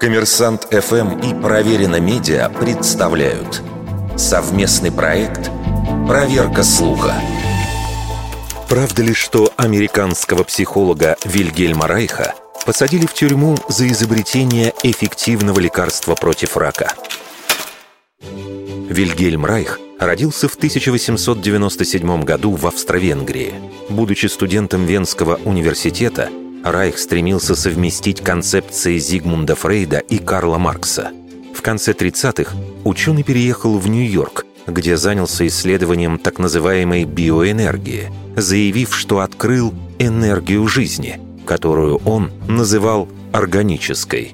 Коммерсант ФМ и Проверено Медиа представляют совместный проект «Проверка слуха». Правда ли, что американского психолога Вильгельма Райха посадили в тюрьму за изобретение эффективного лекарства против рака? Вильгельм Райх родился в 1897 году в Австро-Венгрии. Будучи студентом Венского университета, Райх стремился совместить концепции Зигмунда Фрейда и Карла Маркса. В конце 30-х ученый переехал в Нью-Йорк, где занялся исследованием так называемой биоэнергии, заявив, что открыл энергию жизни, которую он называл органической.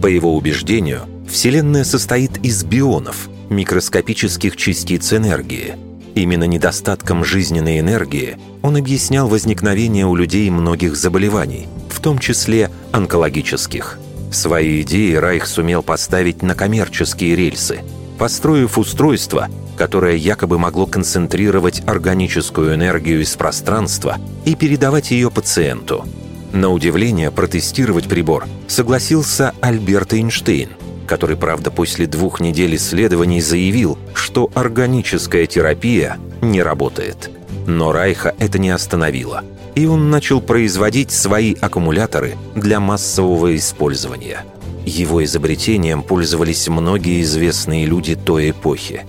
По его убеждению, Вселенная состоит из бионов, микроскопических частиц энергии – Именно недостатком жизненной энергии он объяснял возникновение у людей многих заболеваний, в том числе онкологических. Свои идеи Райх сумел поставить на коммерческие рельсы, построив устройство, которое якобы могло концентрировать органическую энергию из пространства и передавать ее пациенту. На удивление протестировать прибор согласился Альберт Эйнштейн – который, правда, после двух недель исследований заявил, что органическая терапия не работает. Но Райха это не остановило, и он начал производить свои аккумуляторы для массового использования. Его изобретением пользовались многие известные люди той эпохи.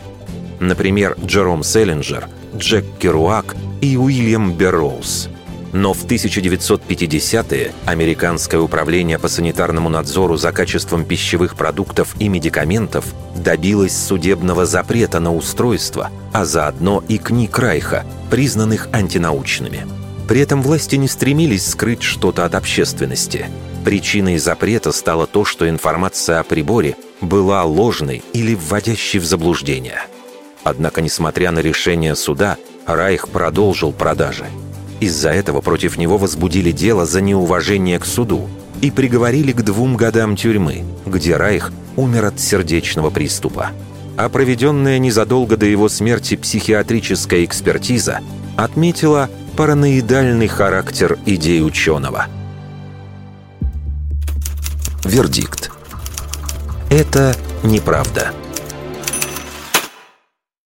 Например, Джером Селлинджер, Джек Керуак и Уильям Берроуз – но в 1950-е Американское управление по санитарному надзору за качеством пищевых продуктов и медикаментов добилось судебного запрета на устройство, а заодно и книг Райха, признанных антинаучными. При этом власти не стремились скрыть что-то от общественности. Причиной запрета стало то, что информация о приборе была ложной или вводящей в заблуждение. Однако, несмотря на решение суда, Райх продолжил продажи – из-за этого против него возбудили дело за неуважение к суду и приговорили к двум годам тюрьмы, где Райх умер от сердечного приступа. А проведенная незадолго до его смерти психиатрическая экспертиза отметила параноидальный характер идей ученого. Вердикт. Это неправда.